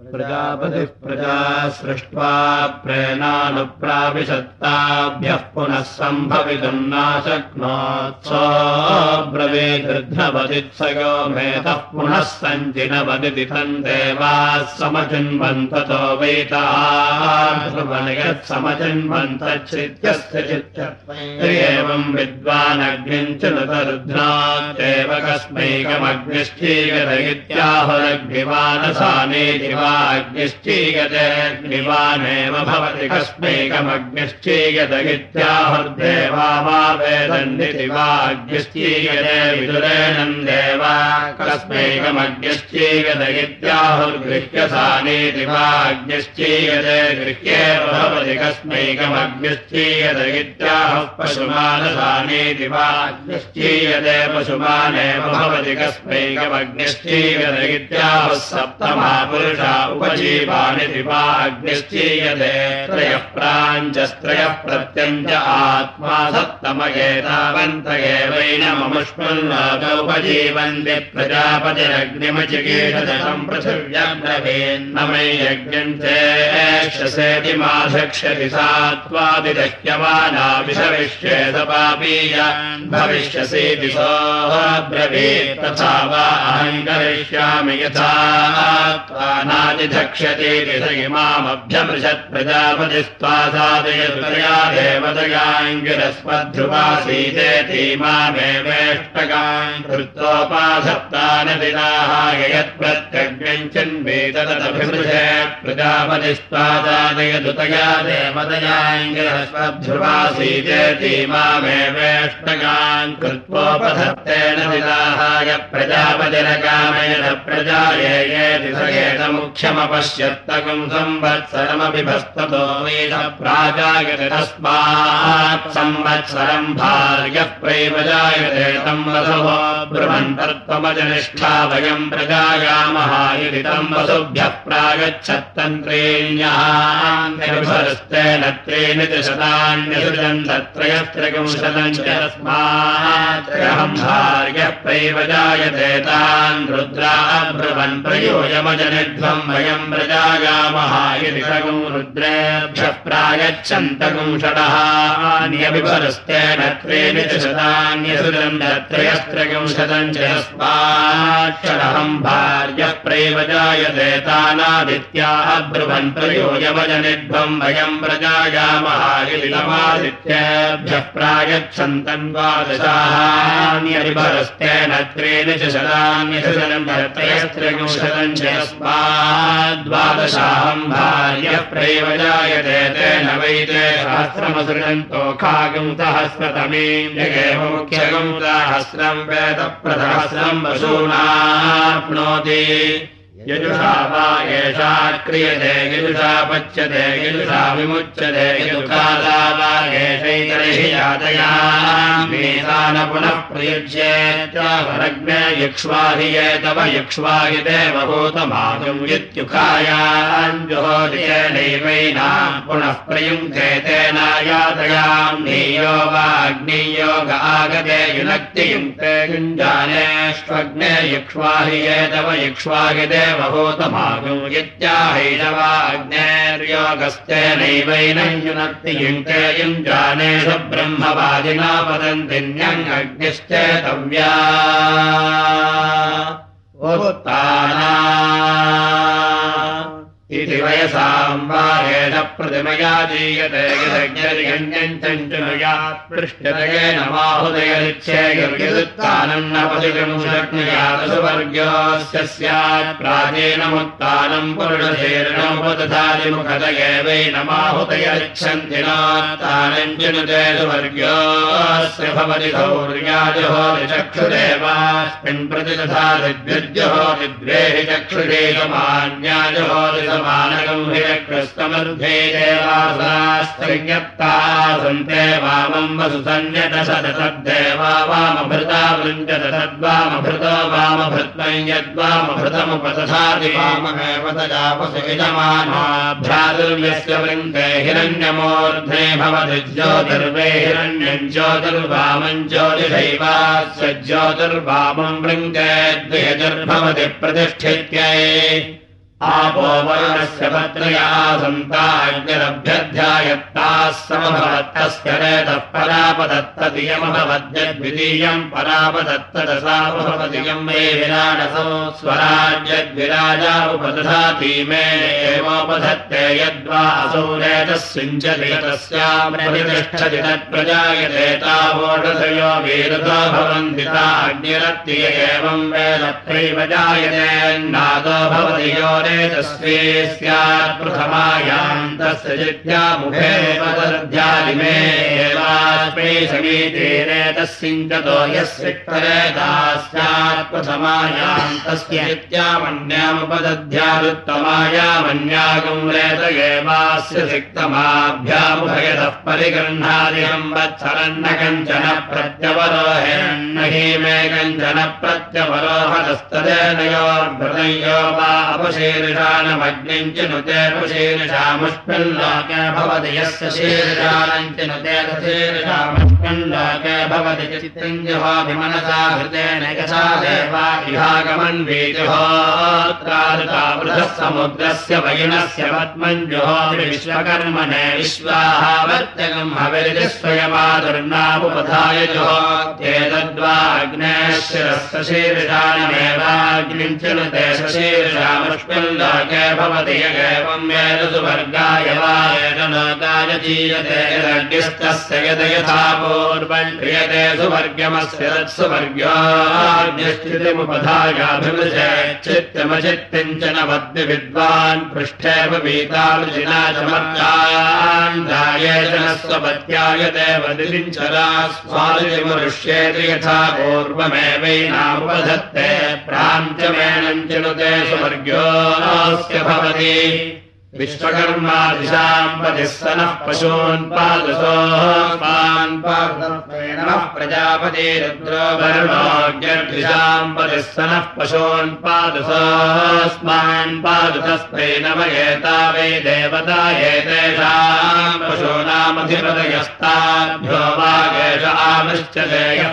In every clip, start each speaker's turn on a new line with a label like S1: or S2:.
S1: प्रजापतिः प्रजा सृष्ट्वा प्रेणानुप्राविशत्ताभ्यः पुनः सम्भवितुम् नाशक्नोत्सोऽब्रवीदृध्नवदित्स यो मेतः पुनः सञ्चिनवदिति तम् देवाः समचिन्वन्ततो वैतामचिन्वन्तच्छित्यस्य चित्यम् विद्वानग्निम् च नुतरुध्नात्येव कस्मैकमग्निश्चीगत इत्याहुरग्निवानसानेति वा अग्निश्चीयतेऽग्निवानेव भवति कस्मैकमग्निश्चीयत इत्याहुर्देवा वा वेदन्निति वा अग्निश्चीयते विदुरेणम् देवा कस्मैकमग्निश्चीयत इत्याहुर्गृह्यसानीति वा अग्निश्चीयते गृह्येव भवति कस्मैकमग्निश्चीयत इत्याहुः पशुमानसानीति वा अग्निश्चीयते पशुमानेव भवति कस्मैकमग्निश्चीयत इत्याहुः सप्तमा पुरुषा उपजीवानि दिवा अग्निश्चीयते। त्रयः प्राञ्चस्त्रयः प्रत्यञ्च आत्मा सप्तमगेतावन्त एवैनममुष्मन्वाद उपजीवन्ति प्रजापतिरग्निमचिकीषतम् पृथिव्यब्रवीन्नमै यज्ञम् चेक्षसेति माधक्ष्यति सा त्वादिदह्यमाना विषविष्येत पापीय। भविष्यसीति सोऽब्रवीत् तथा वा अहम् करिष्यामि यथा स इमामभ्यमृषत् प्रजापतिस्त्वा साधयतया देवतयाङ्गिरस्मध्रुवासीतेतीमामेवेष्टकान् कृत्वोपासप्तानदिनाहाय यत्प्रत्यग्निञ्चिन्वेतदभिमृशे प्रजापतिस्त्वा साधयदुतया देवतयाङ्गिरस्मध्रुवासीतेतीमामेवेष्टकान् कृत्वोपधत्तेन दिनाहाय प्रजापतिरकामेन प्रजायेति स मुख्यमपश्यत्तकम् वसुः ब्रुवन्तर्त्वमजनिष्ठा वयम् प्रजायामः यदि तम् वसुभ्यः प्रागच्छत्तन्त्रेण्यस्तेन त्रीणि च शतान्यसृजन् तत्रयस्त्रिगुंशतम् च तस्मात् भार्यः प्रैव जायते तान् रुद्रा ब्रुवन् प्रयोजमजनिध्वम् वयम् प्रजायामः यदि सगम् रुद्रेभ्यः प्रागच्छन्तकम् षडः अन्यविपरस्तेन त्रीणि च शतान्यसुरम् त्रयस्त्रकम् शतम् च यस्माक्षरहम् भार्यः प्रैव जायते तानादित्याः ब्रुवन् प्रयोजमजनिध्वम् वयम् प्रजायामः यदि तमादित्येभ्यः प्रागच्छन्तम् द्वादशाहान्यविपरस्तेन त्रीणि च शतान्यसुरम् त्रयस्त्रकम् प्रैव जायते तेन वैते सहस्रमसृजन्तो जगेव मुख्यगम् सहस्रम् वेदप्रसहस्रम् वसूनाप्नोति यजुषा वा एषा क्रियते यजुषा पच्यते यजुषा विमुच्यते यजुकाला वा एषैतर्हि यातया। न पुनः प्रयुज्येत्यावरग्ने यक्ष्वाहि ये तव यक्ष्वाहि देवभूतमातुम् इत्युखायाञ्जुहोदितेनैवैनाम् पुनः प्रयुङ्क्ते तेनायातयाम् नीयो वा अग्नियोग आगते युनक्तियुङ्क्ते युञ्जानेष्वग्ने यक्ष्वाहि ये तव यक्ष्वाहि देव भूतमागम् इत्याहैनवाग्नेर्योगस्तेनैवैनयुनक्ति युङ्के युञ्जानेषु ब्रह्मवादिना वदन्तिन्यम् अग्निश्चेतव्या इति वयसाम् वारेण प्रतिमया माहुदयरिच्छेयुत्तानम् न पतिगुंशक्नुयादसुवर्ग्योऽस्य स्यात् प्राचीनमुत्तानम् पुरुषधीर्णोपदधादिमुखतये वैनमाहुदयरिच्छन्ति नोत्तानम् चिनुते सुवर्ग्योऽस्य भवति धौर्याजहोरिचक्षुदेवास्मिन् प्रतिदधादिद्विर्जहोरिद्वेहि चक्षुरेकमान्याजहोरि मानकम् हिरकृष्णमध्ये देवासुरास्त्रिज्ञप्ता सन्ते वामम् वसुसन्यत सदतद्देवा वामभृता वृञ्जत तद्वामभृतो वामभृत्वम् यद्वामभृतमुपदधाति वाममेव तजापसुयजमानाभ्रादुर्यस्य वृन्दे हिरण्यमूर्ध्ने भवति ज्योतिर्वे हिरण्यम् ज्योतिर्वामम् ज्योतिषैवास्य ज्योतिर्वामम् वृङ्गे द्वियजुर्भवति प्रतिष्ठित्यै पत्रया सन्ताग्निरभ्यध्यायत्ताः समभवत्तस्य रेतः परापदत्तदियमभवद्यद्वितीयम् परापदत्तदसामभवदियम् मे विराडसौ स्वराज्यद्विराजा उपदधाति मे एवोपधत्ते यद्वा असौ रेतस्सिञ्चति तस्यामतिष्ठति तत्प्रजायते तावोषधयो वीरतो भवन्ति ता अग्निरत्य एवम् भवति यो ते तस्मै तस्य जित्या मुखे पदध्यालिमे एवास्मै तस्सिञ्चतो यस्विक्तरेतास्यात्प्रथमायाम् तस्य नित्यामन्यामुपदध्यादुत्तमायामन्यागम् रेत सिक्तमाभ्यामुभयतः परिगृह्णादिहम् वत्सरन्न कञ्चन प्रत्यवरोहेन्न मे कञ्चन प्रत्यवरोहतस्तदेनयोर्भृतयो वा अपशे शीर्षाणमग्निम् च नुते शीर्षामुष्मिन् लोके भवति। यस्य शीर्षाणम् च नुते शीर्षामुष्मिन् लोके भवति। चित्तिञ्जहोभिमनसा हृतेन यथा देवा इहागमन्वीजुहोत्कारुतावृतः समुद्रस्य वयिनस्य पद्मञ्जुहोति विश्वकर्मणे विश्वाहावर्त्यगम् हविरिति स्वयमादुर्नामुपधाय जुहोत्येतद्वा अग्नेश्वरस्य शीर्षाणमेवाग्निम् च नुते शीर्षामुष्मिन् लोके भवति यगेवम् वेद सुवर्गाय यद यथा पूर्वम् क्रियते सुवर्गमस्य तत्सुवर्ग्योऽस्थितिमुपधायाभिमृशे चित्तमचित्तिम् च न वद्य विद्वान् पृष्ठेव स्वपत्यायते वदिञ्चरा स्वालिमनुष्येति यथा पूर्वमेवैनामुपधत्ते प्राञ्चमेनम् चिनुते सुवर्ग्यो भवति विश्वकर्मादिशाम् पतिः सनः पशून् पादसोऽस्मान् पादः प्रजापति रुद्रोभरणोऽज्ञर्दिशाम् पतिः सनः पशून् पादसोऽस्मान् पादतस्मै नमयेता वै देवता एतेषाम् पशूनामधिपदयस्ताभ्यो वागेश आमृश्चते यः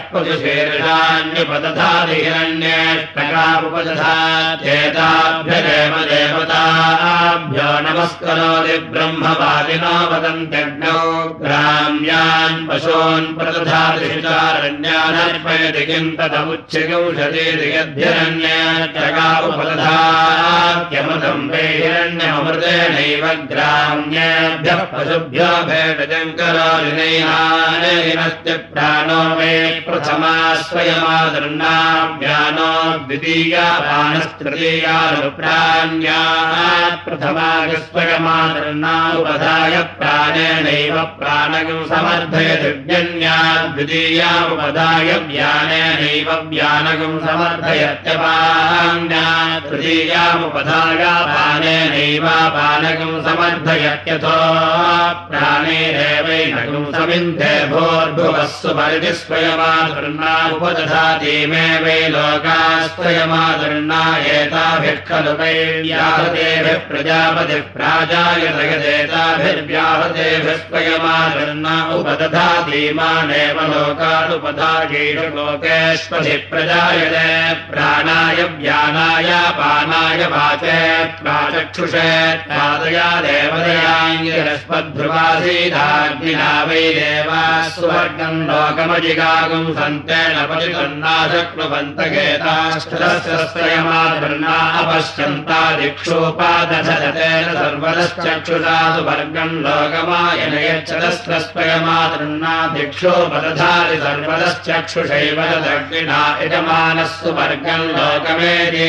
S1: देवताभ्यो नमस्करोति ब्रह्मवादिनो वदन्त्यग्नौ ग्राम्यान् पशून् प्रदधातिचारण्यानर्पयति किम् तदमुच्यगौषधेति यद्धिरण्यगा उपदधात्यमृतम् वै हिरण्यमृतेनैव ग्राम्येभ्यः पशुभ्यो भेटजङ्करोलिनैहानैनस्य प्राणो मे प्रथमा स्वयमादृण्णाव्यानो द्वितीया प्राणस्तृतीयानुप्राण्यात् प्रथमा स्वयमादृणामुपधाय प्राणेनैव प्राणगम् दिव्यन्या द्वितीयामुपधाय व्यानेनैव व्यानगम् समर्थयत्यपान्या तृतीयामुपधाय पानेनैव पानगम् समर्थयत्यथो प्राणेरेवैनगम् समिन्धे भोर्भुवः सुपरिति स्वयमादृणामुपदधाति मे वै लोका स्वयमादृणा एताभिः खलु वै व्याहतेभिः प्रजापतिः प्राजायत यदेताभिर्व्याहतेभिस्वयमादर्न उपदधातीमानेव लोकानुपधागीषु लोकेष्वधि प्रजायते प्राणाय व्यानाय पानाय वाचे त्वाचक्षुषे त्वादया देवदयाङ्गिरस्मद्ध्रुवासीदाग्निना वै देवा सन्तेन पतितन्नाशक्नुवन्त गेताष्टस्वयमादर्ना अपश्यन्ता दिक्षोपादधतेन सर्वदश्चक्षुषा सुवर्गम् लोकमायन यच्छदस्वयमादृन्ना दिक्षोपदधाति सर्वदश्चक्षुषैव दक्षिणा यजमानः सुवर्गम् लोकमेति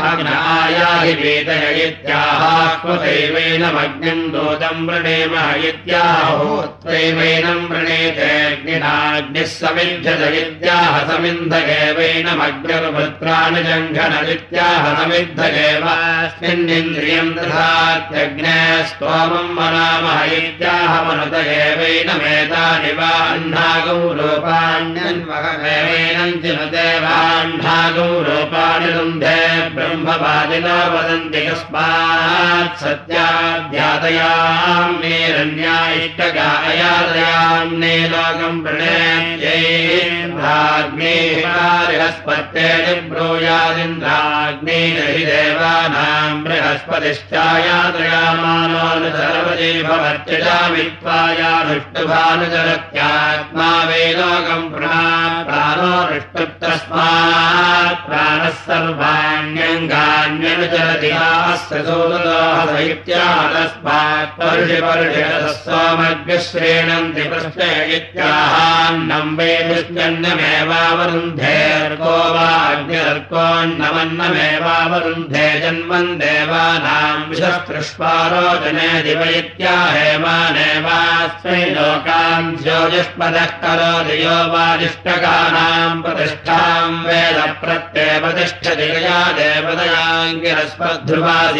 S1: अग्नायाहि वेदय इत्याहात्मदैवैनमग्निम् दोतम् वृणेम इत्याहोत्रैवैनम् वृणेतेऽग्निनाग्निः समिध्यत इत्याह समिन्धगेवैनमग्निर्वृत्राणि जङ्घनदित्याह समिद्धगेवास्मिन्निन्द्रियम् दधात्यग्ने स्तोमम् मनामः इत्याह मनुत एवैनमेतानि वा अह्नागौ रूपाण्यन्वहमेवैनम् चिनुते वाह्नागौ रूपाणि ब्रह्मवादिना वदन्ति कस्मात् सत्याध्यातयाम्ने रण्यायिष्टगायादयाम्ने लोकम् प्रणेत्यैन्द्राग्नेस्पत्तेन ब्रूयादिन्द्राग्ने हि देवानाम् बृहस्पतिश्चायादयामानोऽनुचरवती वेलोकम् प्राणोऽनुष्टुतस्मात् प्राणः सर्वाण्यङ्गान्यनुचरतिहास्य सोदोहसैत्यादस्मात् पर्षि पर्षितः सोमग्श्रेणन्ति प्रश्ने इत्याहान्नम् वे दुष्यन्नमेवावरुन्धेर्को वाग्निर्कोन्नमन्नमेवावरुन्धे जन्मन् देवानाम् विषस्पृष्पारोचने दिव इत्याहेमानेवास्मै लोकान् ज्योतिष्पदः करोति यो वादिष्टकानाम् प्रतिष्ठाम् वेद प्रत्ययप्रतिष्ठति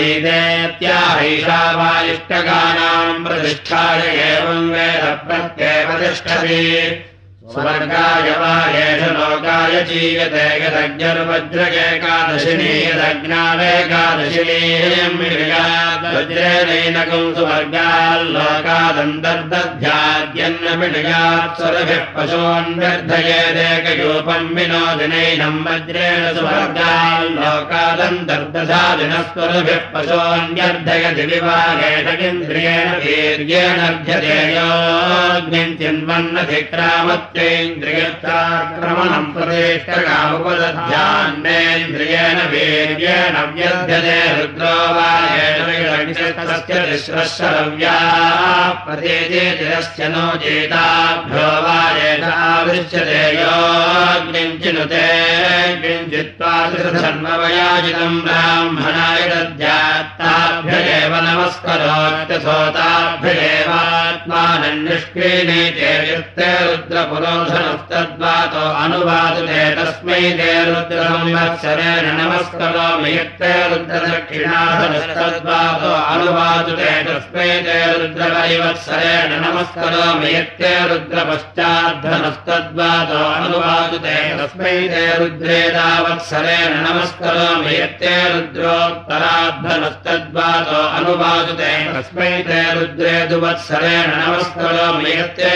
S1: गया देवतयाङ्गिरस्पध्रुवासीदेत्याहैषा वादिष्टकानाम् प्रतिष्ठाय एवम् वेद प्रत्ययप्रतिष्ठति स्वर्गाय वा एष लोकाय यदज्ञावेकादशिनीर्याद्वज्रेणैनकम् सुवर्गाल्लोकादन्तर्दध्याद्यन्नमिणयात् स्वरभिः पशून्व्यर्थयेदेकयूपम् विनोदिनैनम् वज्रेण सुवर्गाल्लोकादन्तर्दधादिनः स्वरभिः पशून्यर्धयति विवाहेषगिन्द्रियेण वीर्येणभ्यतेयोऽग्निम् चिन्वन्नधिक्रामत् न्द्रियत्राक्रमणम् प्रदेष्टकामुपदध्यान्नेन्द्रियेण वीर्येण व्यध्यते रुद्रो वायेणश्रव्या प्रदेशेतिरस्य नो चेताभ्यो वायेषावृश्यते योग्निञ्चिनुते किञ्चित्त्वा धर्मवयाजितम् ब्राह्मणाय दद्यात्ताभ्य एव नमस्करोत्यथोताभ्येवात्मानन्निष्क्रीणीते युक्ते रुद्रपुरोधनस्तद्वातो अनुवादुते तस्मै ते रुद्रसंवत्सरेण नमस्करोमि यत्ते रुद्रदक्षिणाधनस्तद्वातो अनुवादुते तस्मै ते रुद्रपरिवत्सरेण नमस्करोमि यत्ते रुद्रपश्चाद्धनस्तद्वातो अनुवादुते तस्मै ते रुद्रेदावत्सरेण नमस्करोमि यत्ते रुद्रोत्तराद्धनस्तद्वातो अनुवादुते तस्मै ते रुद्रेदुवत्सरेण नमस्करोमि यत्ते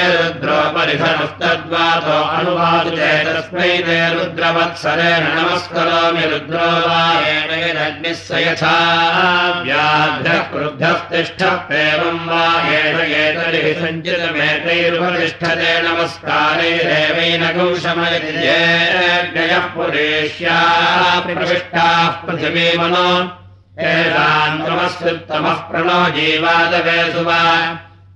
S1: रुद्रोपरिधनस्तद्वातो अनुवादुते तस्मै ते रुद्रवत्सरेण नमस्करोमि रुद्रो वायेणग्निः स यथा व्याघ्रः वा येन एतैः सञ्चितमेतैरुपतिष्ठते नमस्कारैरेवैन कौशमयति येऽग्नयः पुरेष्या प्रविष्टाः पृथिवीमनो एतान् क्रमस्युत्तमः प्रणो जीवादवे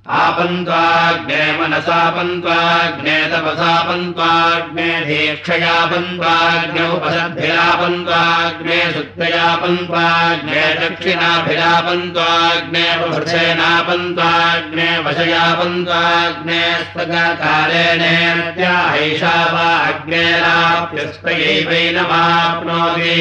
S1: आपन्त्वाग्ने मनसापन्त्वाग्ने तपसापन्त्वाग्ने दीक्षयापन्त्वाग्नौपसद्भिरापन्त्वाग्ने सुक्तयापन्त्वाग्ने दक्षिणाभिरापन्त्वाग्ने पृथेनापन्त्वाग्ने वशयापन्त्वाग्ने स्तकाकारेणेत्याहैषा वा अग्नेराप्यस्तयैवैनमाप्नोति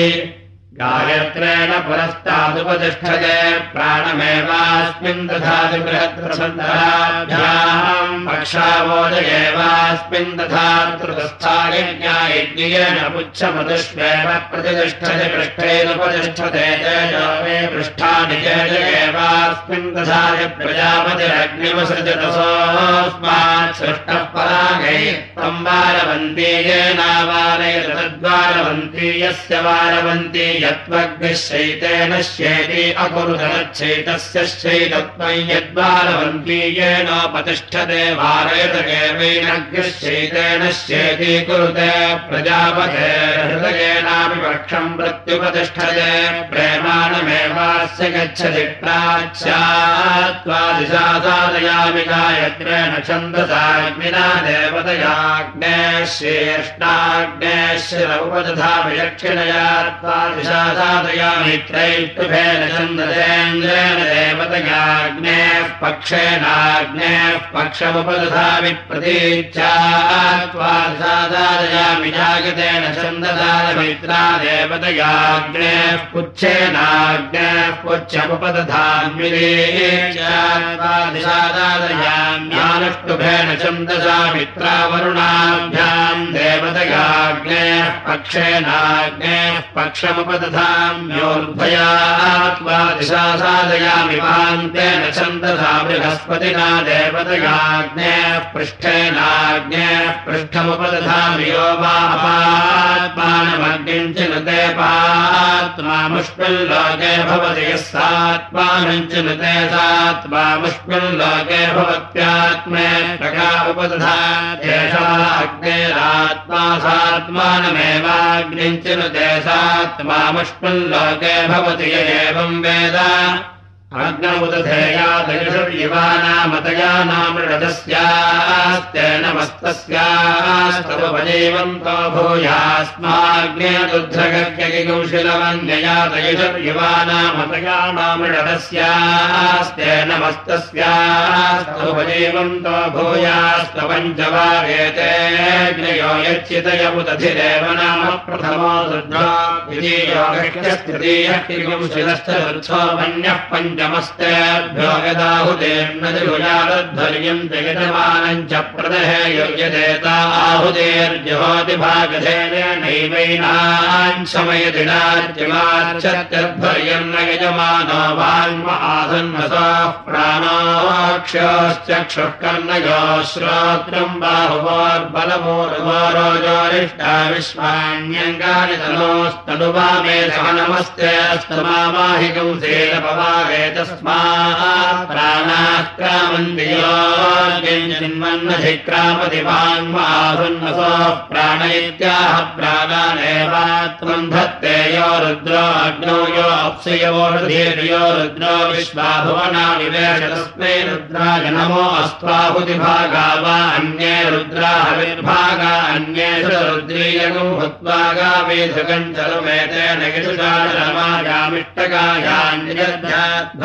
S1: गायत्रेण पुरस्तादुपतिष्ठते प्राणमेवास्मिन् दधाति बृहत्प्रसन्ताभ्याम् पक्षावोदयेवास्मिन् दधातृतस्थायज्ञायज्ञेन पुच्छमधुष्वेव प्रतिष्ठति पृष्ठेनुपतिष्ठते तेजो मे पृष्ठानि तेज एवास्मिन् दधाति प्रजापतिरग्निवसृजतसोऽस्मात् सृष्टः परागै तम् वारवन्ती येनावारयत तद्वारवन्ती यस्य वारवन्ती यत्त्वग्निः शैतेन श्येति अकुरुधनच्छैतस्य शैतत्वम् यद्वारवन्ती येनोपतिष्ठते वारयत केवैनग्निः शैतेन श्येति कुरुते प्रजापते हृदयेनापि पक्षम् प्रत्युपतिष्ठते प्रेमाणमेवास्य गच्छति प्राच्यात्त्वादिशा साधयामि गायत्रेण छन्दसाग्निना देवतयाग्ने दक्षिणया त्वादिशा साधयामि त्रैष्टुभेन छन्दसेन्द्रेण देवतयाग्नेः पक्षेनाग्नेः पक्षमुपदधामि त्वादिशा साधयामि जागतेन छन्दसामित्रा देवतयाग्नेः पुच्छेनाग्नेः पुच्छमुपदधान्विरेच्यादिशादादयाम्यानुष्टुभेन छन्दसा मित्रावरुणाभ्याम् देवतयाग्नेः पक्षेनाग्नेः पक्षमुपदधाम्योर्भया दिशा साधयामि पान्तेन छन्दसा बृहस्पतिना देवतयाग्नेः पृष्ठेनाग्नेः पृष्ठमुपदधामि यो वापात्मानमग्निम् चिनुते पात्मामुष्मिल्लोके भवति यः सात्मानम् च नुते सात्मामुष्मिन् लोके भवत्यात्मे प्रकापदधा अग्नेरात्मा सात्मानमेवाग्निम् च लोके भवति य एवम् वेद अग्न उदधेयादयषुर्यवानामतयानामृढस्यास्तेन मस्तस्यास्तव वदेवन्तो भूयास्माग्ने दुर्धगत्यगिकौशलवन्ययादयषुर्यवानामतयानामृढस्यास्तेन मस्तस्यास्तव वदेवन्तो भूयास्तपञ्चवागेतेऽग्नयो यच्चितयमुदधिरेव नाम प्रथमो मन्यः पञ्च नमस्तेभ्यो यदाहुतेर्नजुयालध्वर्यम् जगजमानम् च प्रदहे योग्यदेता आहुतेर्जहोतिभागधेनैवैनान् शमयति नार्यमार्चत्यध्वर्यम् न यजमानो वाङ्महासन्नसः प्राणोक्षश्चक्षुष्कर्णयो श्रोत्रम् बाहुवोर्बलमोरुवोरोजोरिष्टा विश्वाण्यङ्गानि तनोस्तनुवामे सह नमस्ते स्तमाहिकम् सेनपवागे तस्मात् प्राणाक्रामन्दियोन्मन्नधिक्रामदिवाङ्मासुन्नसो प्राण इत्याह प्राणानेवात्मम् धत्ते यो रुद्रो अग्नो यो अप्सयोर्धीर्यो रुद्रो विश्वाभुवना विवेश तस्मै रुद्राय नमो अस्त्वाहुतिभागा वा अन्ये रुद्रा हविर्भागा अन्ये रुद्रीयगम् भूत्वा गावेधकम् चलुमेतेन यजुषारमायामिष्टकायान्यद्यात्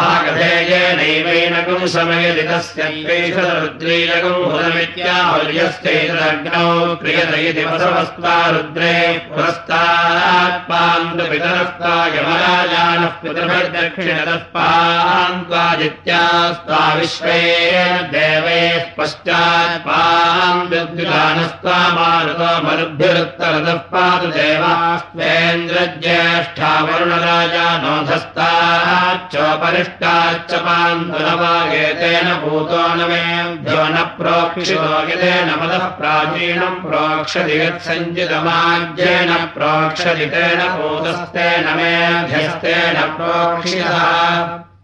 S1: वसवस्त्वा रुद्रे पुरस्तात्पान्तपितरस्त्वा यमराजानः पितृभिर्दक्षिणतः पान्त्वादित्यास्त्वा विश्वे देवैः मारुतो मरुद्भिरुत्तरतः पातु देवास्त्वेन्द्रज्येष्ठा वरुणराजानोधस्ताच्चोपरिष्टाच्च पान्तुलवागेतेन भूतो न मेभ्यो न प्रोक्षितो यतेन मदः प्राचीनम् प्रोक्षति यत्सञ्चितमाज्येन प्रोक्षति तेन भूतस्तेन मेध्यस्तेन प्रोक्षितः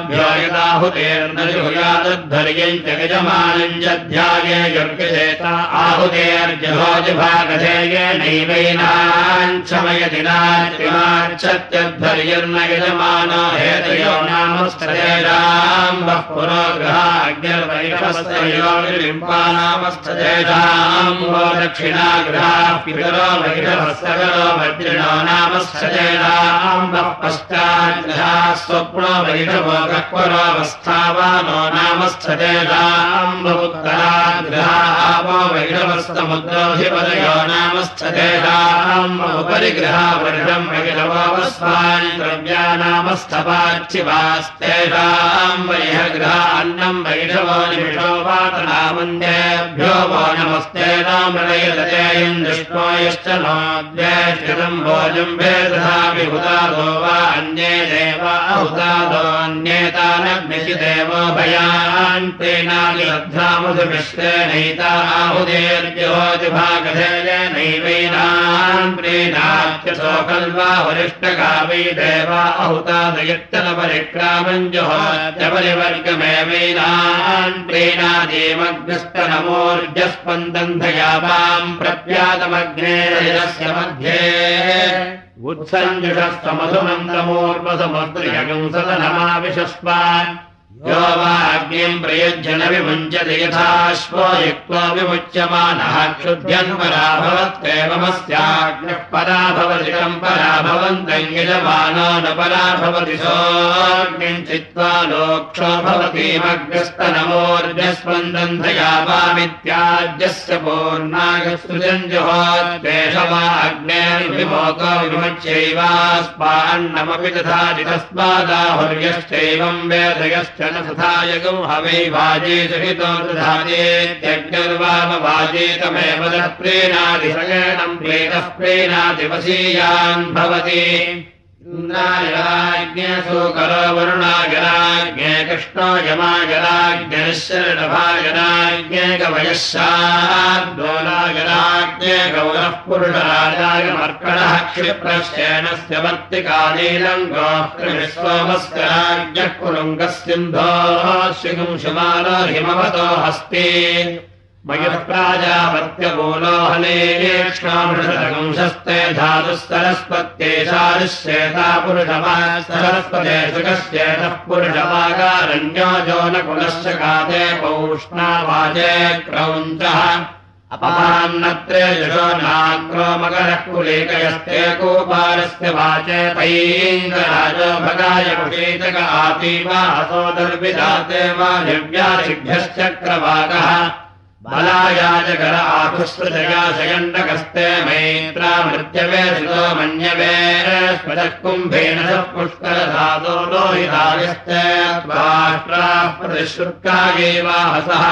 S1: रक्षञ्चिताभ्यो यदाहुतेर्नजुयादध्वर्यम् च गजमानम् च ध्याये योग्यजेता आहुतेर्जहोजभागधेयेनैवैनाञ्छमयति नार्यमार्चत्यध्वर्यर्न यजमानो हेतयो नाम स्थजेषाम् वः पुरोग्रहाग्निर्वैषवस्तयो नामस्थजेषाम् वो दक्षिणाग्रहाः पितरो वैषवस्तगरो वज्रिणो नाम स्थजेषाम् वः पश्चाद्ग्रहाः स्वप्नो वैषवो गक्वरोऽवस्थावानो नाम स्थजेषाम् बहुत्तराग्रहावो वैषवस्तमुद्रोऽधिपदयो नाम वैह ग्रहान्नम् वैषवो निमिषो वातनामन्देभ्यो वो नमस्ते दृष्टो यश्च नो भोजम् भेदधा विहुतादो वा अन्ये देवा हुतादोऽन्येतानग्निशि देवो भयान् प्रेणालिलब्धामधुविश्वेनैता आहुदेर्योजुभागधेनैवैनान् प्रेणाप्यथो कल्वा वरिष्ठका वै देवा अहुता दयत्तनपरिक्रामञ्जहोत्यपरिवर्गमेवैनान् प्रेणादेवग्नस्तनमोर्जस्पन्दन्धयावाम् प्रत्यातमग्नेरस्य मध्ये उत्सञ्जुषस्तमधुमन्तमूर्वसमुद्रियगुंसतनमाविशस्व यो वा अग्निम् प्रयुज्य न विमुञ्चति यथाश्वो युक्तो विमुच्यमानः क्षुभ्यन् पराभवत्येवमस्याग्निः परा भवति तम् परा भवन्तम् यजमानो न परा भवति सोऽग्निम् चित्वा लोक्षो भवतीमग्रस्तनमोर्जस्पन्दन्धया वामित्याज्यस्य पूर्णागस्तुजम् जुहोद्वेष वा अग्नेर्विमोको विमुच्यैवास्मान्नमपि तथा तस्मादाहुर्यश्चैवम् वेदयश्च तथायगौ हवै वाजेतहितो दधाजेत्यग्निर्वामवाजेतमेव दः प्रेणादिसगणम् प्रेतः प्रेणादिवसीयान् भवति इन्द्रायराज्ञसु करो वरुणागराज्ञे कृष्णो यमागराज्ञशरणभागराज्ञे शाद्दोलागराज्ञे गौरः पुरुषराजागमर्कणः क्षिप्रश्चेनस्य वर्तिकालीलङ्गोः राज्ञः कुरुङ्गः सिन्धोः शिगुंशुमानो हिमवतो हस्ते मयुप्राजापत्यमूलोहलेक्ष्णामृषदगंशस्ते धातुः सरस्वत्येषादिश्चेता पुरुषमा सरस्वते सुखश्चेतः पुरुषमागारण्यो जो न कुलश्च काते पौष्णावाचे क्रौञ्चः। अपमान्नत्रे यशो नाक्रोमकरः कुलेकयस्ते कूपारस्य वाचे पैङ्गराजो भगाय कुशीतक आतीवा असो दर्विदाते वा दिव्यासिभ्यश्चक्रवाकः बलायाजकर आकुस्पृजया शयण्डकस्ते मैत्रामृत्यवे सुतो मन्यवे स्पदः कुम्भेन स पुष्करधातो लोहितायस्ते त्वाष्ट्राः प्रतिशुर्कायैवाहसः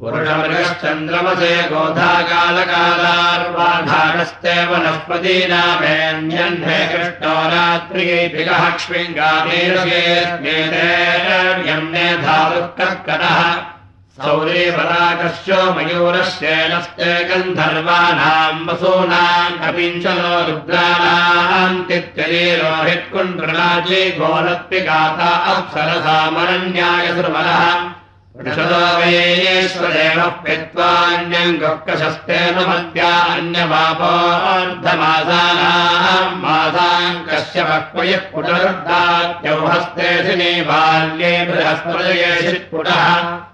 S1: पुरुषमृगश्चन्द्रमसे गोधाकालकालार्वाधानस्ते वनस्पतीनामेऽन्यह्ने कृष्णो रात्रियैभिगः क्ष्मिङ्गामीरगेऽन्ये धातुः कर्कटः पराकश्चो मयूरश्चेनस्ते गन्धर्वाणाम् वसूनाम् कपिञ्चलो रुद्राणाम् तित्यरीरोहित्कुण्ड्रराजे गोलत्पिगाता अप्सरसामरण्याय श्रुमलः वृषदो वेश्वरेणः पित्वान्यम् गुःकशस्तेन मद्या अन्यवापोऽर्धमासानाम् मासाम् कस्य दिने बाल्ये बृहस्पदयेषित्पुटः शका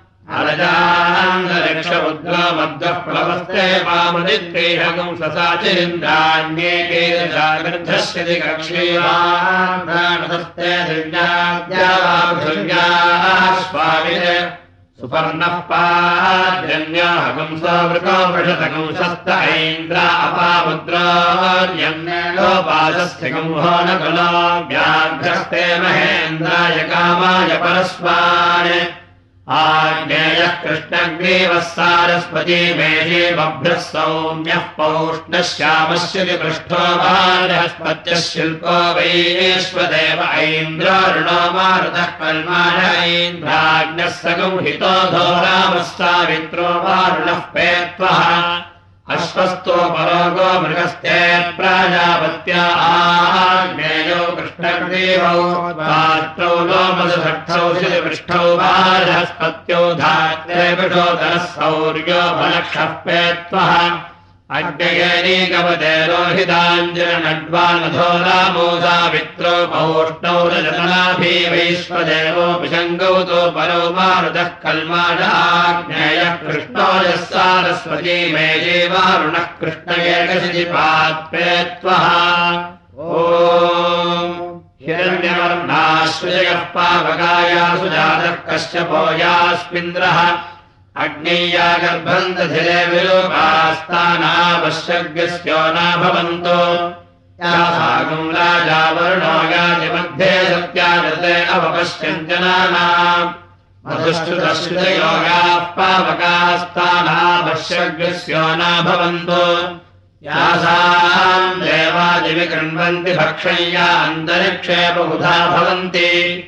S1: अरजान्दरक्षमुद्रो मद्वः प्लवस्ते वामदित्रेहगम् ससाचिरिन्द्राण्ये जागर्धस्यति कक्षीवास्ते दिव्याद्यावापृथिव्याः स्वामिने सुपर्णः पाजन्याहगुंसवृको वृषतगुंसस्त ऐन्द्रा व्याघ्रस्ते महेन्द्राय कामाय परस्वान् आज्ञेयः कृष्णग्रीवः सारस्वती बभ्रः सौम्यः पौष्णश्यामस्य पृष्ठो भारहस्पत्यः शिल्पो वैश्वदेव ऐन्द्रारुणो मारुतः कल्माण ऐन्द्राज्ञः सगंहितो धोरामः सावित्रो वारुणः पेत्वः अश्वस्तो परोगो मृगस्ते प्राजापत्या आज्ञेयो कृष्णग्रीवौ पात्रौ लोमसभक्षौ शिपृष्ठौ बालहस्पत्यौ धात्रे पिषोदरः सौर्यो फलक्षः पेत्वः अग्नयेनीकपदे रोहिताञ्जनड्वानधो रामोदावित्रो पौष्णौ रजतनाभि वैश्वदेवोऽपि शङ्गौतो परो कल्माणाग्नेयः कृष्णो यः सारस्वती मे जीवारुणः कृष्णये कशिपात्पे त्वः ओ हिरण्यवर्णाश्वजयः पावकायासु जातः कश्यपो यास्मिन्द्रः अग्नेया गर्भम् दधिरे विलोपास्तानावश्यज्ञस्यो न भवन्तो। यासागम् राजा वर्णो याजिमध्ये सत्यादते अवपश्यञ्जनानाम् मधुश्रुतश्रुतयोगाः पावकास्तानावश्यज्ञस्यो न भवन्तो। यासाम् देवादिविकृण्वन्ति भक्षय्या अन्तरिक्षे बहुधा भवन्ति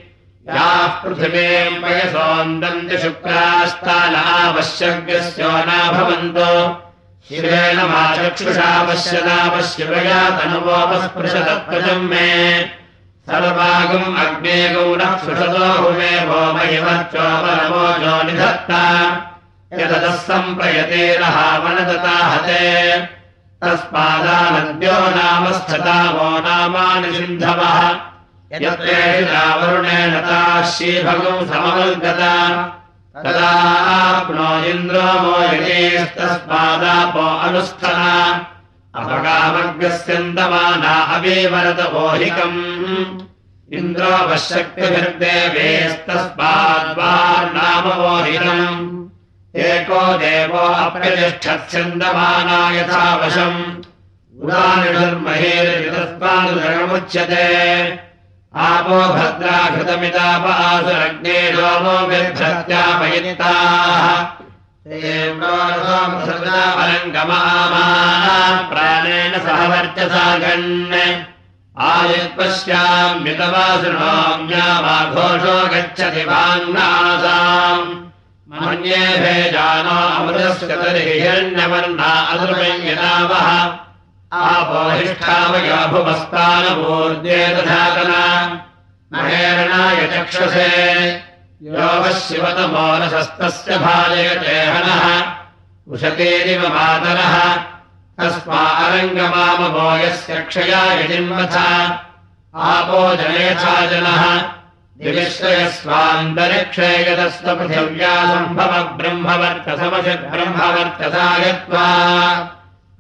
S1: याः पृथिवीम् वयसोन्दन्ति शुक्रास्तानावश्यज्ञस्यो न भवन्तो शिवेन मा चक्षुषावश्यदावश्यवया तनुवोपस्पृशतत्प्रजम् मे। सर्वागुम् अग्ने गौरः सुषतो हुमे महिमच्चोपरमोजो निधत्ता। यततः सम्प्रयतेरहावनदता हते। तस्मादानद्यो नाम स्थता यत्रेषुरावरुणेन ताश्रीभगौ समवल्गता तदाप्नो मो यतेस्तस्मादापो अनुस्थना। अपगामग्रस्यन्तमाना ओहिकम्। इन्द्रो वशक्तिभिर्देवेस्तस्माद्वार्नाम ओहिकम् एको देवो अप्यतिष्ठत्स्यन्दमाना यथा वशम् उदानिर्महेरमुच्यते आपो भद्राघृतमिताप आसुरग्ने लोमो व्यर्थत्यापयिताः परङ्गमामा प्राणेन सह वर्चसा गण् आयुत्पश्याम्युतवासृणोम्या वा घोषो गच्छति वाङ्नासाम्। अमृतस्य तर्हि हिरण्यवर्णा अदृपय्यनावः आपोहिष्ठावयो भुवस्तानपूर्जे तथातना महेरणाय भाजयते हनः। उशतेरिव मातरः तस्मा अरङ्गमामभो यस्य क्षयाय जिन्वथ आपो जनेथा जनः। दिविश्रयस्वान्तरिक्षे यतस्वपृथिव्या सम्भव ब्रह्मवर्चसमसि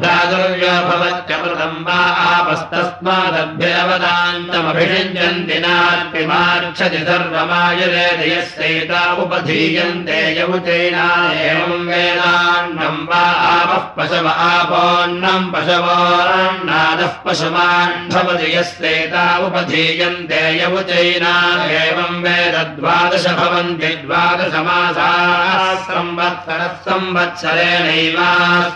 S1: भ्रातुर्यो भवत्यमृतम् वा आपस्तस्मादभ्यवदान्तमभिषिञ्जन्ति नार्तिमार्च्छति सर्वमायदेयस्यैता उपधीयन्ते यमुचैना एवम् वेदान्नम् वा आपः पशव आपोन्नम् पशवोन्नादः पशुमान् भवति यस्यैता उपधीयन्ते यमुचैना एवम् वेद द्वादश भवन्ति संवत्सरः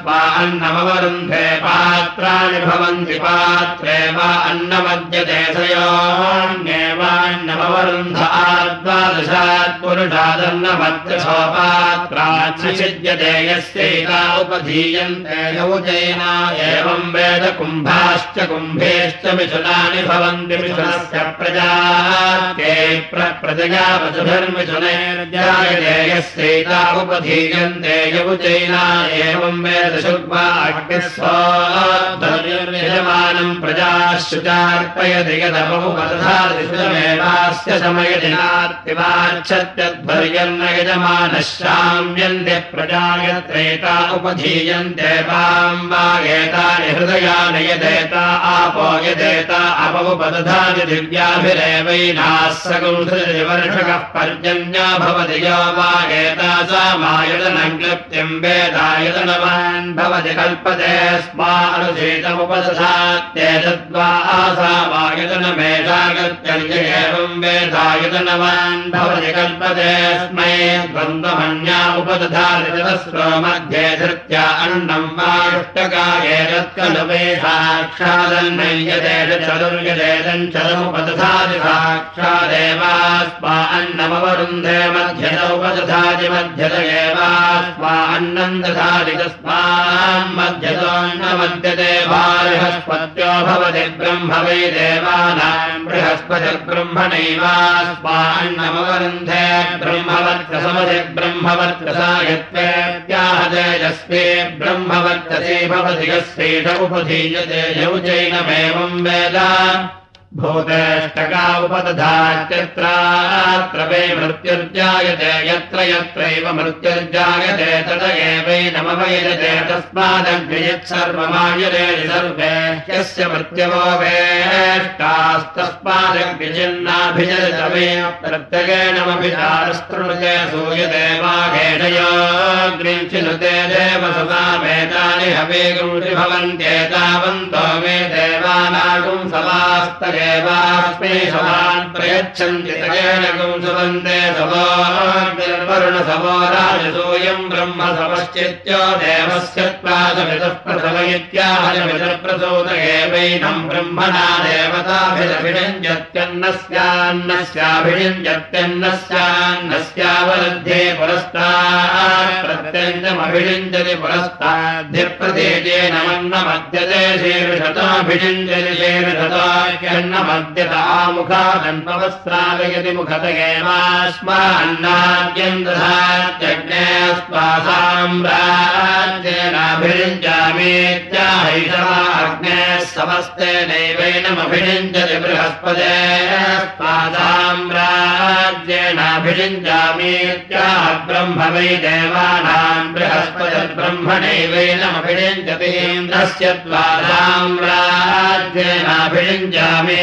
S1: संवत्सरेणैवास्मा अन्नमवरुन्धे पात्राणि भवन्ति पात्रे वा अन्नमद्यतेषयोन्येवान्नमवरुन्ध आद्वादशात् पुरुषादन्नमद्यशो पात्राच्छिद्यते यस्यैता उपधीयन्ते यौजैना एवम् वेद कुम्भाश्च कुम्भेश्च मिथुनानि भवन्ति मिथुनस्य प्रजा प्रजया वसुभिर्मिथुनैर्जायते यस्यैता उपधीयन्ते यौजैना एवम् वेद शुक्वा अग्निस्वाधर्यमानम् प्रजाश्रुचार्पयति यदपमुपदधादिमेवास्य समयदिनार्तिमाच्छत्यध्वर्यन्न यजमानः शाम्यन्ते प्रजायत्रेता उपधीयन्ते वाम् वा एतानि हृदयानि यदेता आपो यदेता अपमुपदधाति दिव्याभिरेवैनाः सकुंसवर्षकः पर्जन्या भवति यो वा एता सा मायतनम् क्लिप्तिम् कल्पते एवम् वेदायुतनवान् भवति कल्पते स्मै द्वन्द्वमन्या उपदधातिस्रो मध्ये धृत्या अन्नम् वायुष्टकायेतत्कलवे साक्षादन्नय्यदेश चतुर्यदेदम् चतुमुपदधाति साक्षादेवास्मा अन्नमवरुन्धे मध्यत एवास्मा अन्नम् दधाति तस्मान् मध्यतोऽन्न मध्यते बृहस्पत्यो भवति ब्रह्म वै देवानाम् बृहस्पतिर्ब्रह्मणैवास्मान्नमवरुन्धे ब्रह्मवर्चसमधि ब्रह्मवर्चसा यत्त्वेत्याह तेजस्वे ब्रह्मवर्चसे भवति यस्यैष उपधीयते यौजैनमेवम् वेद भूतेष्टका उपदधात्यत्रात्र वै मृत्युर्जायते यत्र यत्रैव मृत्युर्जायते तद एवैनमवैजते तस्मादग्नियत्सर्वमायते सर्वे यस्य मृत्यवो वेष्टास्तस्मादग्निचिन्नाभिजतमे प्रत्यगेणमभिचारस्तृणुते सूयदेवाघेषयोग्निञ्चिनुते देवसुतामेतानि हवेगुंसि भवन्त्येतावन्तो मे देवानागुं समास्तये देवास्मै समान् प्रयच्छन्ति तकेन कुंसुवन्ते सवोर्वरुणसवो राजसूयम् ब्रह्म समश्चित्यो देवस्य प्रादमितः प्रथम इत्याहजमितप्रसूत एवैनम् ब्रह्मणा देवताभिरभिषञ्जत्यन्नस्यान्नस्याभिषञ्जत्यन्नस्यान्नस्यावलब्धे पुरस्तात् प्रत्यञ्जमभिषिञ्जति पुरस्ताद्धिप्रदेशेन मन्न मध्यते शीर्षताभिषिञ्जति शीर्षताख्यन्न मद्यतामुखादन्वस्रालयति मुखत एवास्मान्नाद्यम् दधात्यग्ने स्वासाम्राज्येनाभिरुञ्जामीत्याहैषवाग्ने समस्ते नैवैनमभिषिञ्जति बृहस्पदे स्वासाम्राज्येनाभिषिञ्जामीत्याह ब्रह्म वै देवानाम् बृहस्पतिर्ब्रह्मणैवैनमभिषिञ्जति इन्द्रस्य द्वाराम्राज्येनाभिषिञ्जामे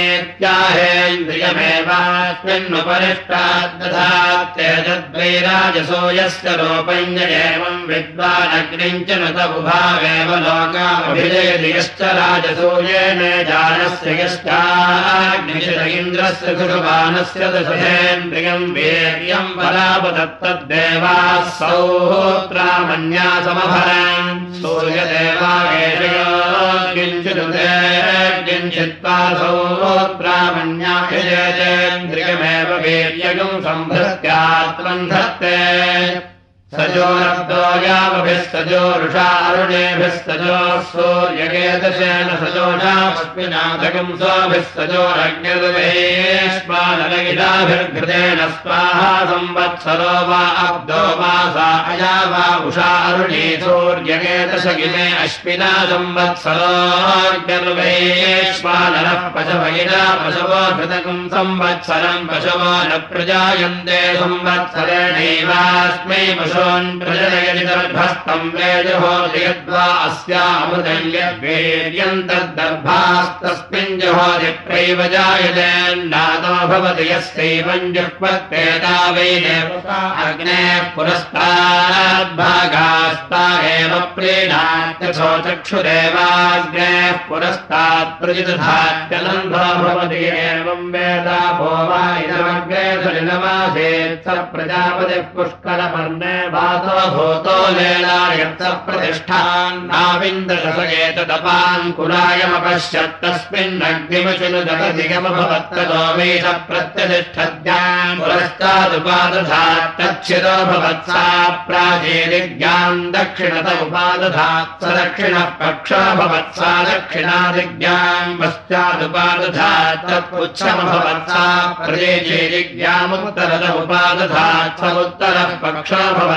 S1: तेजद्वैराजसो यस्य लोपञ्ज एवम् विद्वानग्निम् च न तबुभावेव लोकामभिजयति यश्च राजसूयेन जानस्य यश्चाग्निशित इन्द्रस्य कृतवानस्य दशेन्द्रियम् वीर्यम् परापदत्तद्देवाः सौहोत्रामन्या समभरम् सूर्यदेवागेशयो किञ्चिदुदे किञ्चित्पासौ ब्राह्मण्याभिजेतेन्द्रियमेव वीर्यगम् सम्भृत्यात्मम् धत्ते सजोरब्दो यावभिः सजोरुषारुणेभिः सजो सूर्यकेदशेन सजोषास्मिनाथकम् सोऽभिः सजोरज्ञर्वेष्मानलगिताभिर्घृतेन स्वाहा संवत्सरो वा अब्दो मासा अया वा उषारुणी सूर्यकेदशगिमे अश्विना संवत्सरोऽर्गर्वेष्मानलः पशवगिना पशवो घृतकम् संवत्सरम् पशवो न प्रजायन्ते संवत्सरेणैवास्मै पशु प्रजनयति दर्भस्तम् वेजहोति यद्वा अस्यामृतम् यद्वीर्यम् तद्दर्भास्तस्मिन् जहोति प्रैव जायते नातो भवति यस्यैवम् जुह्वत्तेता वै देवता अग्नेः पुरस्ताद्भागास्ता एव प्रीणात्यथो चक्षुरेवाग्नेः पुरस्तात् प्रजिदधात्यनन्धो भवति एवम् वेदापो वा इदमग्रे स प्रजापतिः पुष्करपर्णे भूतो लेलायत्त प्रतिष्ठान्नाविन्दशयेतदपाङ्कुरायमपश्यत्तस्मिन्नग्निमचिनुदधिगमभवत्ततो वेश प्रत्यतिष्ठद्याम् पुरस्तादुपादधात् तच्छिरो भवत्सा प्राचीदिज्ञाम् दक्षिणत उपादधात् स दक्षिणः पक्षो भवत्सा दक्षिणादिज्ञाम् पश्चादुपादधात् तत्पुच्छमभवत्सा प्रदेचेदिज्ञामुत्तरत उपादधात् स उत्तरः पक्षो भवत्सोदिज्ञामुपरिष्टादुपादधा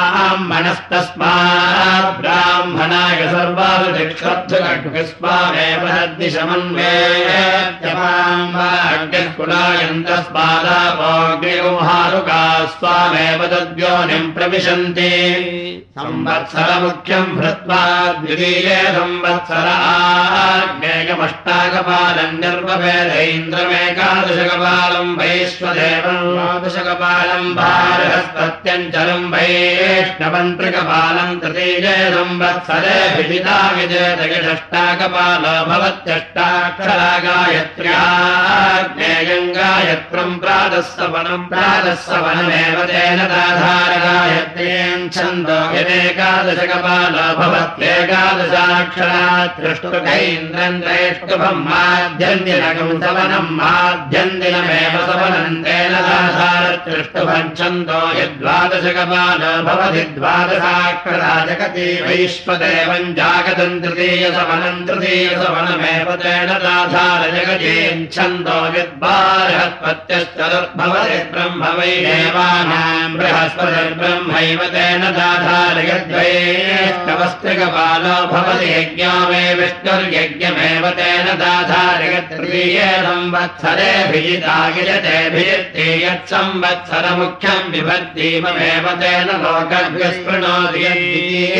S1: ब्राह्मणस्तस्मात् ब्राह्मणाय दिक्षर्थकस्मामेव तद्दिशमन्वेकुलायन्तस्मादापोऽग्निगुहारुका स्वामेव तद्योनिम् प्रविशन्ति। संवत्सरमुख्यम् भृत्वा द्वितीये संवत्सर आग्नेयमष्टाकपालम् निर्वभेदैन्द्रमेकादशकपालम् वैश्वदेवम् द्वादशकपालम् भारहस्तत्यञ्चलम् वैष्णवन्त्रिकपालम् तृतीये संवत्सरे भिषिता विजयतयषष्टाकपालो भवत्यष्टाक्षरा गायत्र्याज्ञेयम् गायत्रम् प्रातः सवनम् प्रातः सवनमेव तेन दाधार गायत्र्येन् छन्दो यदेकादशकपालो भवत्येकादशाक्षरात् दृष्टुकैन्द्रम् द्रष्टुभम् माध्यन्दिनकम् सवनम् माध्यन्दिनमेव सवनम् तेन दृष्टुभम् छन्दो यद्वादशकपालो भवति द्वादशाक्षरा जगति वैश्वदेवम् जागतम् तृतीयसवनम् तृतीयसवनमेव तेन दाधार जगतीम् छन्दो यद्बारहत्पत्यश्चरुर्भवति ब्रह्म वै देवानाम् बृहस्पतिर्ब्रह्मैव तेन दाधारयद्वैष्टवस्त्रिकपालो भवति यज्ञो मे विष्णुर्यज्ञमेव तेन दाधारयत्तृतीये संवत्सरे भिजितागिजते भिजित्ति यत्संवत्सरमुख्यम् विभक्तिममेव तेन लोकभ्यस्पृणोति यद्वितीये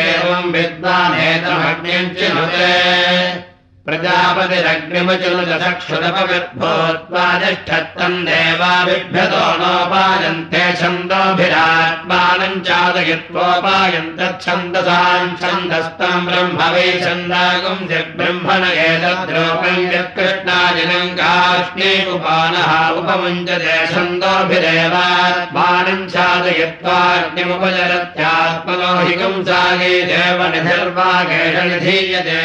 S1: एवम् विद्वानेतमग्निम् चिनुते प्रजापतिरग्निमचुलचक्षुरपविर्भूत्वादिष्ठत्तम् देवा बिभ्यतो नोपायन्ते छन्दोभिरात्मानम् चादयित्वोपायन्तच्छन्दसाम् छन्दस्तम् ब्रह्म वै जग्ब्रह्मण एतद्रूपम् यत्कृष्णाजिनम् काष्णीकुपानः उपमुञ्चते छन्दोभिरेवात्मानम् चादयित्वाग्निमुपचरत्यात्मलोहिकम् सागे देवनिधिर्वागेष निधीयते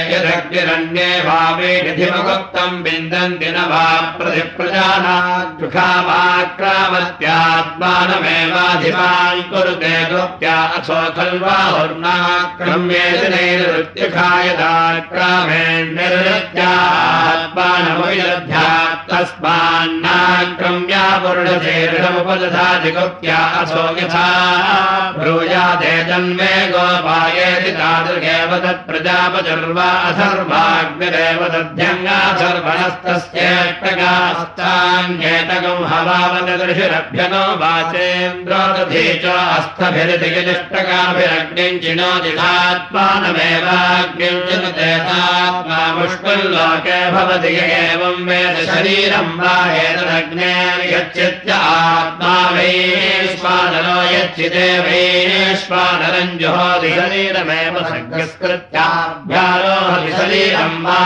S1: भावे भावेधिमुक्तम् विन्दन्ति न वा प्रति प्रतिप्रजानाद्विखावाक्रामत्यात्मानमेवाधिमान् कुरुते गुप्त्या अथो खल्वाहुर्नाक्रम्येति नैरृत्यखायदाक्रामेण्यत्यात्मानमविलभ्या तस्मान्नाक्रम्या पुरुषशीर्षमुपदधाति गुप्त्या असो यथा ब्रूयाते जन्मे गोपायेति तादृगेव तत्प्रजापचर्वा अथर्वाग्निर अस्थभिरतिगिष्टकाभिरग्निम् चिनोदिधात्मानमेवाग्निम् चिनुतेतात्मा मुष्कुल्लोके भवति य वेद शरीरम् वा एतदग्ने यच्चित्य आत्मा वैश्वानरो यच्चिते वैश्वानरम् जुहोति शरीरमेव सङ्गस्कृत्याभ्यारोहति शरीरम् वा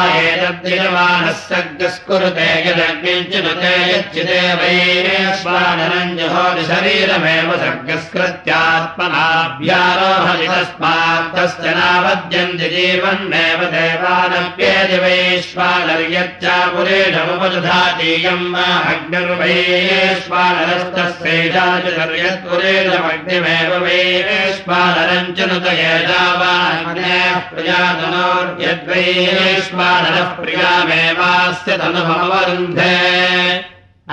S1: यच्चिते वैश्वानरम् जुहोति शरीरमेव सर्गस्कृत्यात्मनाभ्यारोहति तस्मात् तस्य नावद्यन्ति जीवन्नेव देवानप्येति वैश्वानर्यच्चापुरेशमुपदधातीयम् वा अग्निर्वैश्वानरस्तस्यैषाचर्यत्पुरेशमग्निमेव वैश्वानरम् च नुत येजा वा प्रजातनोर्यद्वैश्वानरः प्रियामेवास्य तनुभवरुन्धे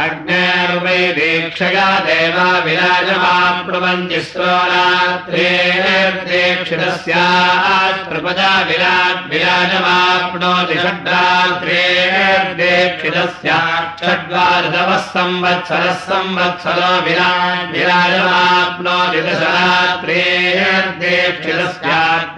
S1: अग्नेर्वै दीक्षया देवा विराजमाप्नुवन्ति स्वरात्रेर्देक्षितस्यात्प्रपदा विराट् विराजमाप्नोति षड्रात्रेर्देक्षितस्यात् षड्वादवः संवत्सरः संवत्सरो विराट् विराजमाप्नोति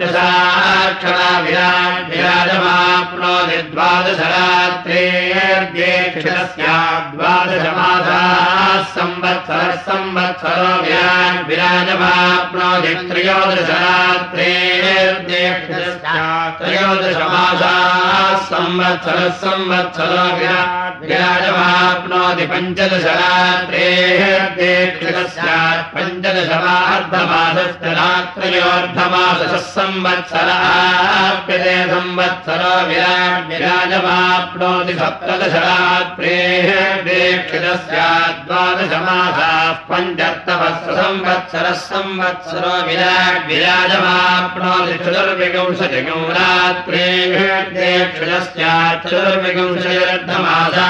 S1: दशाक्षरा विराट् विराजमाप्नोति द्वादशरात्रेर्देक्षितस्यात् दशमासाः संवत्सरः संवत्सरो विराट् विराजमाप्नोति त्रयोदशरात्रेर्देक्षत्रयोदशमासाः संवत्सरः संवत्सरो विराट् विराजमाप्नोति पञ्चदशरात्रेर्देक्षस्यात् पञ्चदशमार्धमासश्च रात्रयोर्धमासः संवत्सराप्यते संवत्सरो विराट् विराजमाप्नोति सप्तदशरात्रेर्देक्षितस्यात् द्वादशमासाः पञ्चर्तवस्य संवत्सरः संवत्सरो विराट् विराजमाप्नोति चतुर्विंशतिगौ रात्रेर्देक्षितस्यात् चतुर्विंशतिर्धमासा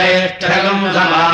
S1: मा